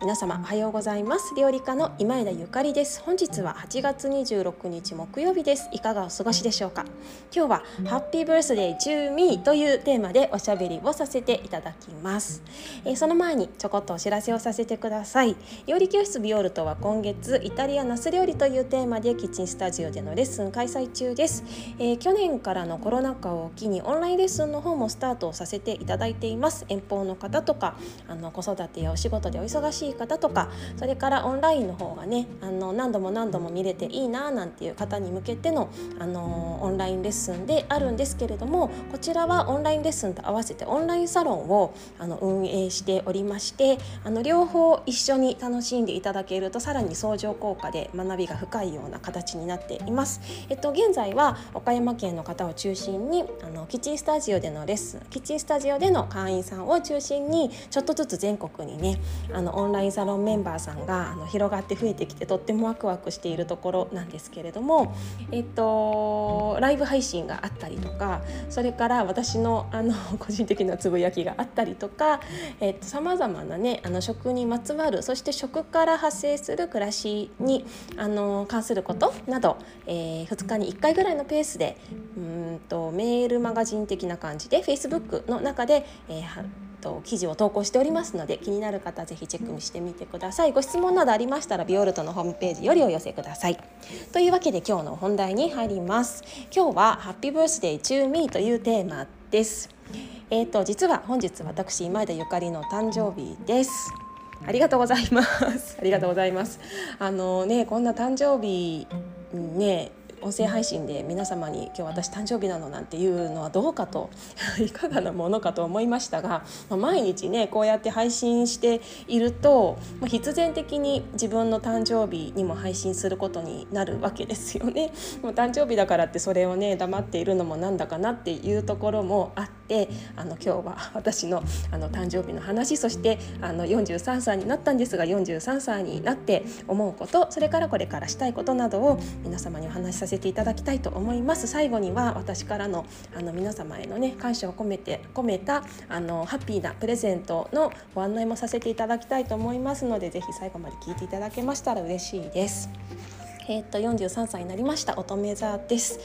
皆様おはようございます。料理家の今枝ゆかりです。本日は8月26日木曜日です。いかがお過ごしでしょうか？今日はハッピーバースデーチューミーというテーマでおしゃべりをさせていただきます、えー、その前にちょこっとお知らせをさせてください。料理教室ビオルトは今月イタリアナス料理というテーマでキッチンスタジオでのレッスン開催中です、えー、去年からのコロナ禍を機にオンラインレッスンの方もスタートをさせていただいています。遠方の方とかあの子育てやお仕事でお忙しい方とかそれからオンラインの方がねあの何度も何度も見れていいななんていう方に向けてのあのオンラインレッスンであるんですけれどもこちらはオンラインレッスンと合わせてオンラインサロンをあの運営しておりましてあの両方一緒に楽しんでいただけるとさらに相乗効果で学びが深いような形になっています。えっと、現在は岡山県の方を中心にあのキッチンスタジオでのレッスンキッチンスタジオでの会員さんを中心にちょっとずつ全国にねあのオンラインサロンメンバーさんがあの広がって増えてきてとってもワクワクしているところなんですけれども、えっと、ライブ配信があったりとかそれから私のあの 個人的なつぶやきがあったりとかさまざまなねあの食にまつわるそして食から発生する暮らしにあの関することなど、えー、2日に1回ぐらいのペースでうんとメールマガジン的な感じで Facebook の中で、えーと記事を投稿しておりますので気になる方ぜひチェックしてみてください。ご質問などありましたらビオルトのホームページよりお寄せください。というわけで今日の本題に入ります。今日はハッピーバースデーチューミーというテーマです。えーと実は本日私今枝ゆかりの誕生日です。ありがとうございます。ありがとうございます。あのねこんな誕生日ね音声配信で皆様に今日私誕生日なのなんていうのはどうかと いかがなものかと思いましたが、まあ、毎日ねこうやって配信していると、まあ、必然的に自分の誕生日にも配信することになるわけですよね。もう誕生日だからってそれをね黙っているのもなんだかなっていうところもあってあの今日は 私のあの誕生日の話そしてあの43歳になったんですが43歳になって思うことそれからこれからしたいことなどを皆様にお話しさせてせていただきたいと思います最後には私からのあの皆様へのね感謝を込めて込めたあのハッピーなプレゼントのご案内もさせていただきたいと思いますのでぜひ最後まで聞いていただけましたら嬉しいです。えー、っと43歳になりました乙女座です。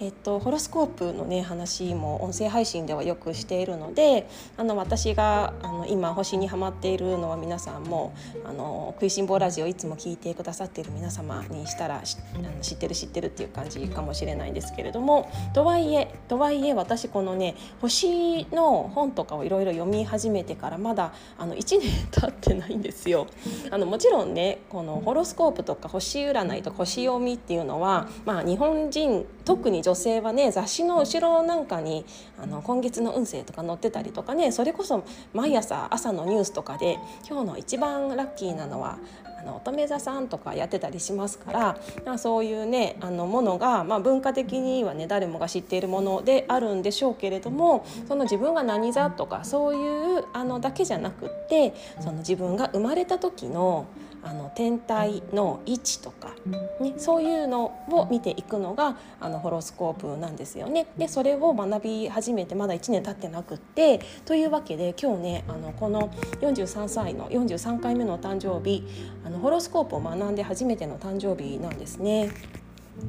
えっと、ホロスコープのね話も音声配信ではよくしているのであの私があの今星にはまっているのは皆さんもあの食いしん坊ラジオいつも聞いてくださっている皆様にしたらあの知ってる知ってるっていう感じかもしれないんですけれどもとはいえとはいえ私このね星の本とかをいろいろ読み始めてからまだあの1年経ってないんですよ。あのもちろんねこのホロスコープとか星占いとか星読みっていうのは、まあ、日本人特に女性はね雑誌の後ろなんかにあの今月の運勢とか載ってたりとかねそれこそ毎朝朝のニュースとかで今日の一番ラッキーなのはあの乙女座さんとかやってたりしますからそういうねあのものが、まあ、文化的にはね誰もが知っているものであるんでしょうけれどもその自分が何座とかそういうあのだけじゃなくってその自分が生まれた時のあの天体の位置とか、ね、そういうのを見ていくのがあのホロスコープなんですよね。でそれを学び始めてまだ1年経ってなくってというわけで今日ねあのこの43歳の43回目の誕生日あのホロスコープを学んで初めての誕生日なんですね。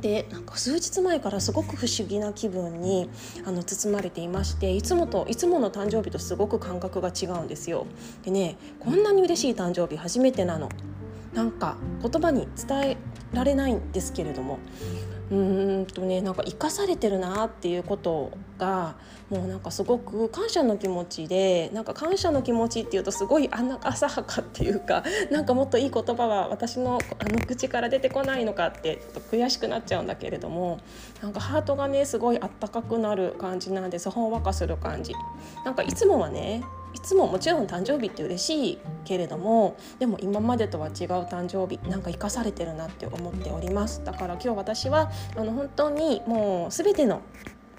でなんか数日前からすごく不思議な気分にあの包まれていましていつもといつもの誕生日とすごく感覚が違うんですよ。でねこんなに嬉しい誕生日初めてなの。なんか言葉に伝えられないんですけれどもうんとねなんか生かされてるなっていうことがもうなんかすごく感謝の気持ちでなんか感謝の気持ちっていうとすごいあんな浅はかっていうかなんかもっといい言葉は私のあの口から出てこないのかってちょっと悔しくなっちゃうんだけれどもなんかハートがねすごいあったかくなる感じなんですほんわかする感じ。なんかいつもはねいつももちろん誕生日って嬉しいけれどもでも今までとは違う誕生日なんか生かされてるなって思っております。だから今日私はあの本当にもう全ての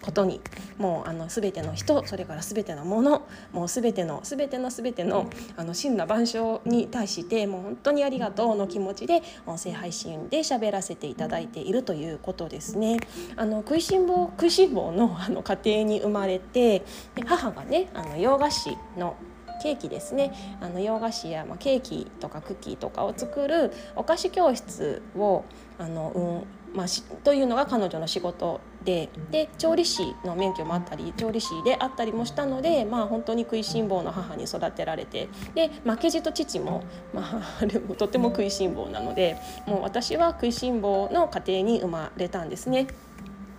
ことにもうあの全ての人それから全てのものもう全ての全ての全てのあの真羅万象に対してもう本当にありがとうの気持ちで音声配信で喋らせていただいているということですね。あの食いしん坊食いしん坊のあの家庭に生まれてで母がねあの洋菓子のケーキですねあの洋菓子や、まあ、ケーキとかクッキーとかを作るお菓子教室をあの、うんまあ、というのが彼女の仕事でで調理師の免許もあったり調理師であったりもしたので、まあ、本当に食いしん坊の母に育てられてで負けじと父も、まあ、とても食いしん坊なのでもう私は食いしん坊の家庭に生まれたんですね。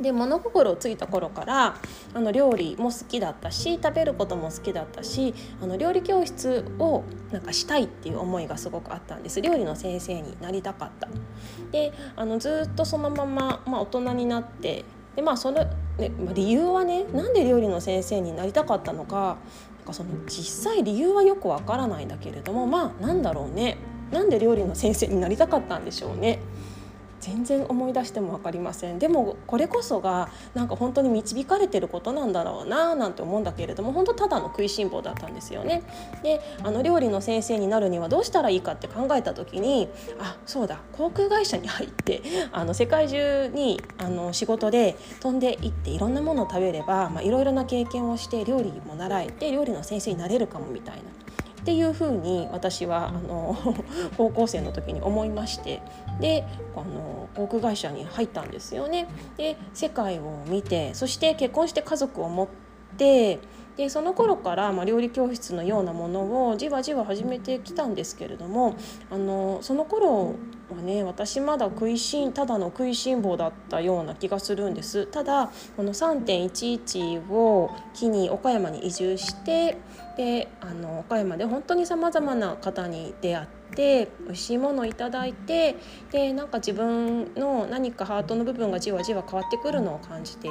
で物心ついた頃からあの料理も好きだったし食べることも好きだったしあの料理教室をなんかしたいっていう思いがすごくあったんです。料理の先生になりたかった。であのずっとそのまま、まあ、大人になってでまあその、ね、理由はねなんで料理の先生になりたかったのかなんかその実際理由はよくわからないんだけれどもまあなんだろうね。なんで料理の先生になりたかったんでしょうね。全然思い出しても分かりませんでもこれこそがなんか本当に導かれてることなんだろうななんて思うんだけれども本当ただの食いしん坊だったんですよね。であの料理の先生になるにはどうしたらいいかって考えた時にあそうだ航空会社に入ってあの世界中にあの仕事で飛んでいっていろんなものを食べればいろいろな経験をして料理も習えて料理の先生になれるかもみたいな。っていうふうに私はあの 高校生の時に思いましてであの航空会社に入ったんですよね。で世界を見てそして結婚して家族を持ってでその頃から、まあ、料理教室のようなものをじわじわ始めてきたんですけれどもあのその頃はね私まだ食いしんただの食いしん坊だったような気がするんですただこの3.11を機に岡山に移住してであの岡山で本当にさまざまな方に出会ってって美味しいものをいただいてでなんか自分の何かハートの部分がじわじわ変わってくるのを感じてい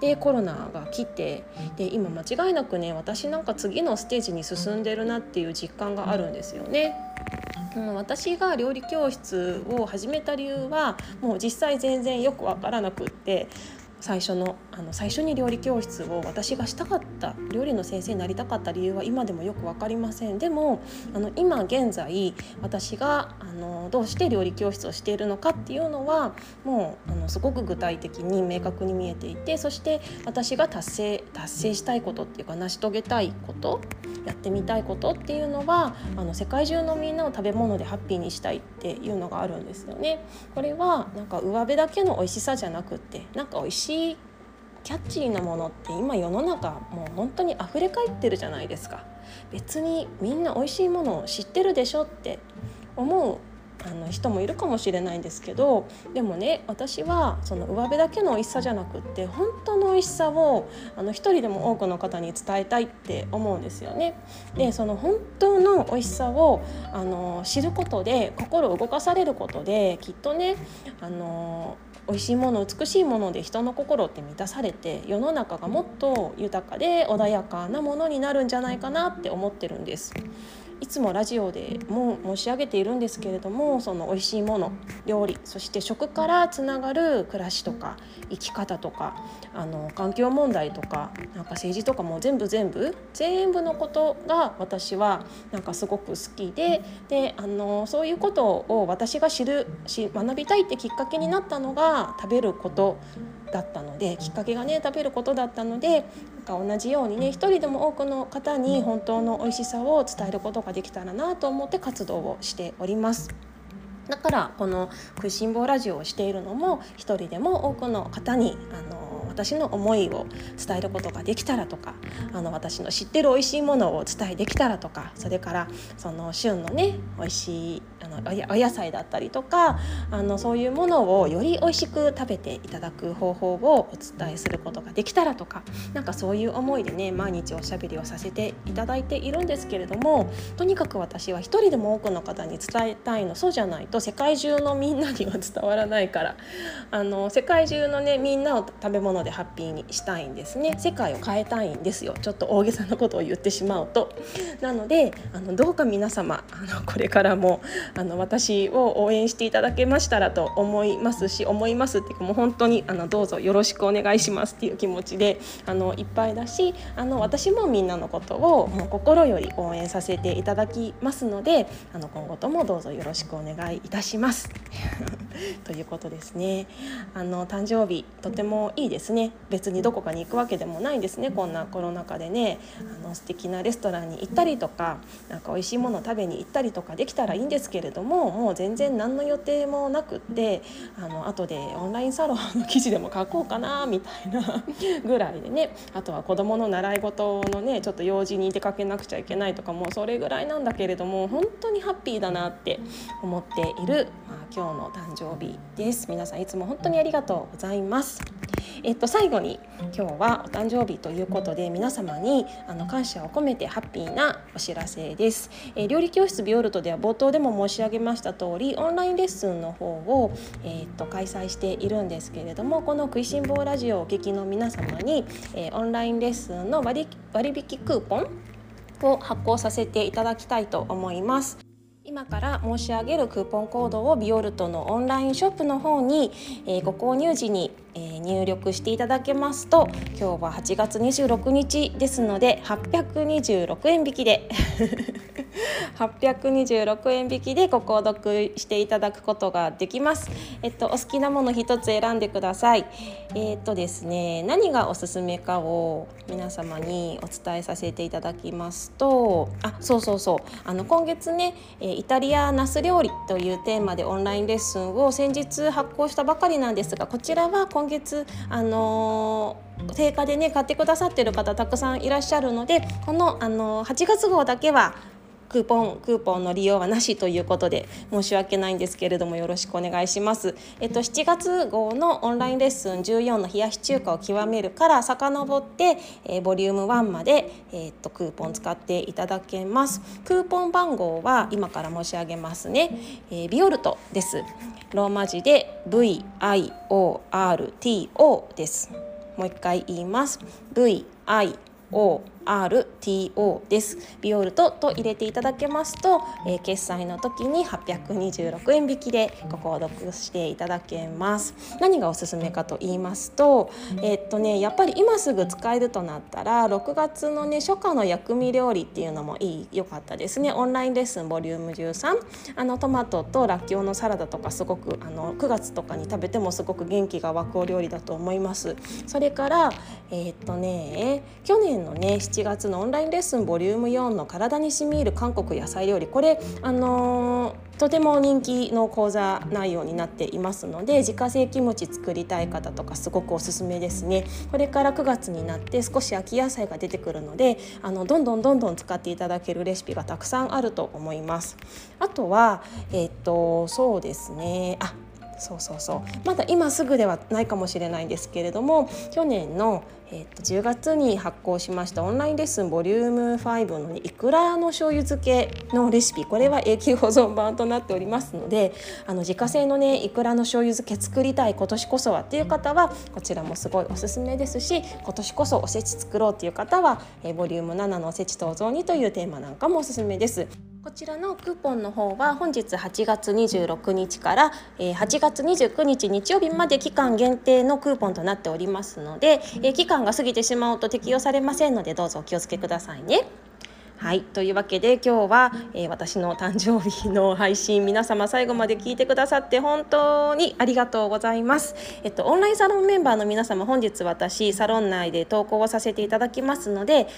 てでコロナが来てで今間違いなくね私なんか次のステージに進んでるなっていう実感があるんですよね。うん、私が料理教室を始めた理由はもう実際全然よく分からなくって最初のあの最初に料理教室を私がしたかった料理の先生になりたかった理由は今でもよく分かりませんでもあの今現在私があのどうして料理教室をしているのかっていうのはもうあのすごく具体的に明確に見えていてそして私が達成達成したいことっていうか成し遂げたいことやってみたいことっていうのはあの世界中のみんなを食べ物でハッピーにしたいっていうのがあるんですよね。これはなんか上辺だけの美味しさじゃなくってなんか美味しいキャッチーなものって今世の中もう本当に溢れかえってるじゃないですか。別にみんな美味しいものを知ってるでしょって思うあの人もいるかもしれないんですけどでもね私はその上辺だけの美味しさじゃなくって本当の美味しさをあの一人でも多くの方に伝えたいって思うんですよね。でその本当の美味しさをあの知ることで心を動かされることできっとねあの美味しいもの美しいもので人の心って満たされて世の中がもっと豊かで穏やかなものになるんじゃないかなって思ってるんです。いつもラジオでも申し上げているんですけれどもその美味しいもの料理そして食からつながる暮らしとか生き方とかあの環境問題とかなんか政治とかも全部全部全部のことが私はなんかすごく好きでであのそういうことを私が知るし学びたいってきっかけになったのが食べることだったのできっかけがね食べることだったのでなんか同じようにね一人でも多くの方に本当の美味しさを伝えることができたらなと思って活動をしております。だからこの「食いしん坊ラジオ」をしているのも一人でも多くの方にあの私の思いを伝えることができたらとかあの私の知ってる美味しいものをお伝えできたらとかそれからその旬のね美味しいあのお野菜だったりとかあのそういうものをより美味しく食べていただく方法をお伝えすることができたらとかなんかそういう思いでね毎日おしゃべりをさせていただいているんですけれどもとにかく私は一人でも多くの方に伝えたいのそうじゃないと世界中のみんなには伝わらないからあの世界中のねみんなを食べ物でハッピーにしたいんですね。世界を変えたいんですよ。ちょっと大げさなことを言ってしまうと。なのであのどうか皆様あのこれからもあの私を応援していただけましたらと思いますし思いますっていうかもう本当にあのどうぞよろしくお願いしますっていう気持ちであのいっぱいだしあの私もみんなのことをもう心より応援させていただきますのであの今後ともどうぞよろしくお願いいたします。ということですね。あの誕生日とてもいいですね。別にどこかに行くわけでもないんですね。こんなコロナ禍でね、あの素敵なレストランに行ったりとか、なんか美味しいもの食べに行ったりとかできたらいいんですけれども、もう全然何の予定もなくって、あの後でオンラインサロンの記事でも書こうかなみたいな ぐらいでね。あとは子供の習い事のね、ちょっと用事に出かけなくちゃいけないとかもうそれぐらいなんだけれども、本当にハッピーだなって思っている、まあ、今日の誕生日です。皆さんいつも本当にありがとうございます。えっと最後に今日はお誕生日ということで皆様にあの感謝を込めてハッピーなお知らせです、えー、料理教室ビオルトでは冒頭でも申し上げました通りオンラインレッスンの方をえー、っと開催しているんですけれどもこの食いしん坊ラジオをお聞きの皆様に、えー、オンラインレッスンの割割引クーポンを発行させていただきたいと思います。今から申し上げるクーポンコードをビオルトのオンラインショップの方に、えー、ご購入時に、えー、入力していただけますと今日は8月26日ですので826円引きで。826円引きでご購読していただくことができます。えっとお好きなもの一つ選んでください。えっとですね何がおすすめかを皆様にお伝えさせていただきますと、あそうそうそうあの今月ねイタリアナス料理というテーマでオンラインレッスンを先日発行したばかりなんですがこちらは今月あの定価でね買ってくださってる方たくさんいらっしゃるのでこのあの8月号だけはクーポンクーポンの利用はなしということで申し訳ないんですけれどもよろしくお願いします。えっと7月号のオンラインレッスン14の冷やし中華を極めるから遡って、えー、ボリューム1までえー、っとクーポン使っていただけます。クーポン番号は今から申し上げますね。えー、ビオルトです。ローマ字で V I O R T O です。もう一回言います。V I O RTO です。ビオルトと入れていただけますと、えー、決済の時に826円引きでご購読していただけます。何がおすすめかと言いますとえー、っとねやっぱり今すぐ使えるとなったら6月のね初夏の薬味料理っていうのもいい良かったですね。オンラインレッスンボリューム13あのトマトとらっきょうのサラダとかすごくあの9月とかに食べてもすごく元気が湧くお料理だと思います。それからえー、っとね去年のね7月のオンラインレッスンボリューム4の体に染み入る韓国野菜料理。これあのー、とても人気の講座内容になっていますので自家製キムチ作りたい方とかすごくおすすめですね。これから9月になって少し秋野菜が出てくるのであのどんどんどんどん使っていただけるレシピがたくさんあると思います。あとはえっ、とそうですね。あそうそうそう。まだ今すぐではないかもしれないんですけれども去年の、えー、と10月に発行しましたオンラインレッスンボリューム5の、いくらの醤油漬けのレシピこれは永久保存版となっておりますのであの自家製のねいくらの醤油漬け作りたい今年こそはっていう方はこちらもすごいおすすめですし今年こそおせち作ろうっていう方は、えー、ボリューム7のおせち登場にというテーマなんかもおすすめです。こちらのクーポンの方は本日8月26日から8月29日日曜日まで期間限定のクーポンとなっておりますので期間が過ぎてしまうと適用されませんのでどうぞお気をつけくださいね。はいというわけで今日は、えー、私の誕生日の配信皆様最後まで聞いてくださって本当にありがとうございます。えっとオンラインサロンメンバーの皆様本日私サロン内で投稿をさせていただきますので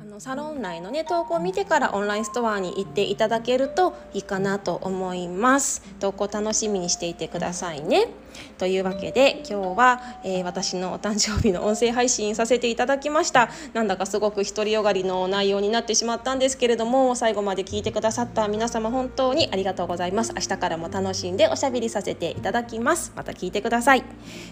あのサロン内のね投稿を見てからオンラインストアに行っていただけるといいかなと思います。投稿楽しみにしていてくださいね。というわけで今日は、えー、私のお誕生日の音声配信させていただきました。なんだかすごく独りよがりの内容になってしまったんですけれども最後まで聞いてくださった皆様本当にありがとうございます。明日からも楽しんでおしゃべりさせていただきます。また聞いてください。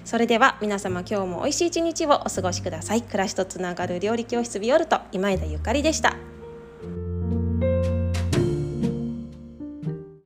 それでは皆様今日も美味しい一日をお過ごしください。暮らしとつながる料理教室ビオルト今枝ゆかりでした。